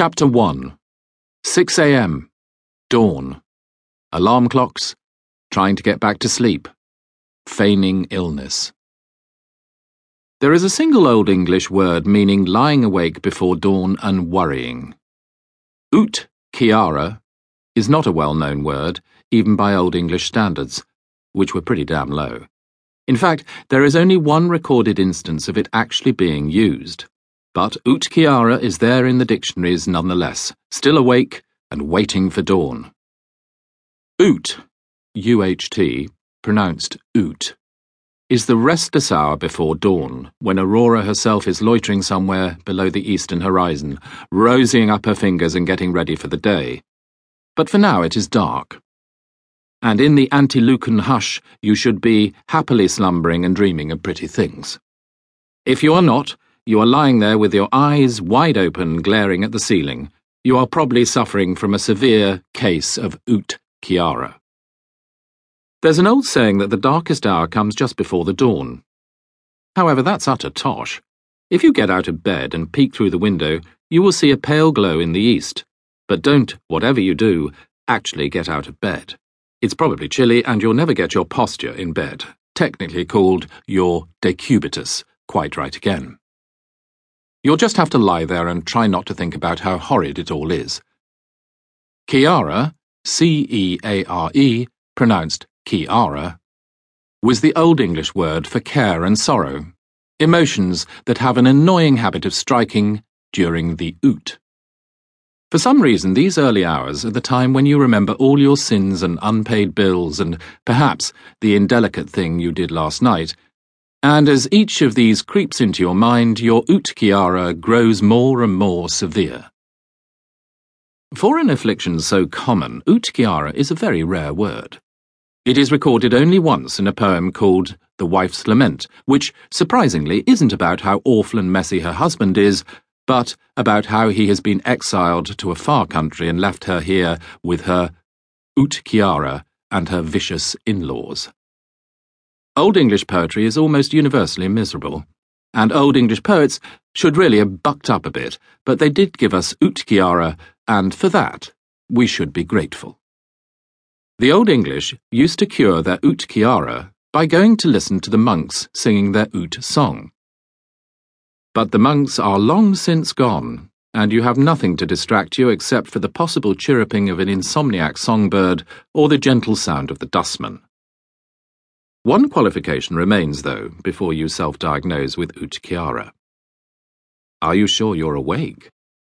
Chapter 1 6 a.m. Dawn. Alarm clocks. Trying to get back to sleep. Feigning illness. There is a single Old English word meaning lying awake before dawn and worrying. Ut Kiara is not a well known word, even by Old English standards, which were pretty damn low. In fact, there is only one recorded instance of it actually being used. But Uhtceare is there in the dictionaries nonetheless, still awake and waiting for dawn. Uht, U-H-T, pronounced Oot, is the restless hour before dawn, when Aurora herself is loitering somewhere below the eastern horizon, rosying up her fingers and getting ready for the day. But for now it is dark. And in the antelucan hush you should be happily slumbering and dreaming of pretty things. If you are not, you are lying there with your eyes wide open, glaring at the ceiling. You are probably suffering from a severe case of Ut Kiara. There's an old saying that the darkest hour comes just before the dawn. However, that's utter tosh. If you get out of bed and peek through the window, you will see a pale glow in the east. But don't, whatever you do, actually get out of bed. It's probably chilly and you'll never get your posture in bed, technically called your decubitus, quite right again. You'll just have to lie there and try not to think about how horrid it all is. Ceare, C E A R E, pronounced Kiara, was the Old English word for care and sorrow, emotions that have an annoying habit of striking during the oot. For some reason, these early hours are the time when you remember all your sins and unpaid bills and perhaps the indelicate thing you did last night and as each of these creeps into your mind, your Uhtceare grows more and more severe. For an affliction so common, Uhtceare is a very rare word. It is recorded only once in a poem called The Wife's Lament, which, surprisingly, isn't about how awful and messy her husband is, but about how he has been exiled to a far country and left her here with her Uhtceare and her vicious in-laws. Old English poetry is almost universally miserable, and Old English poets should really have bucked up a bit, but they did give us Ut Kiara, and for that we should be grateful. The Old English used to cure their Uhtceare by going to listen to the monks singing their Uht song. But the monks are long since gone, and you have nothing to distract you except for the possible chirruping of an insomniac songbird or the gentle sound of the dustman. One qualification remains, though, before you self diagnose with Uhtceare. Are you sure you're awake?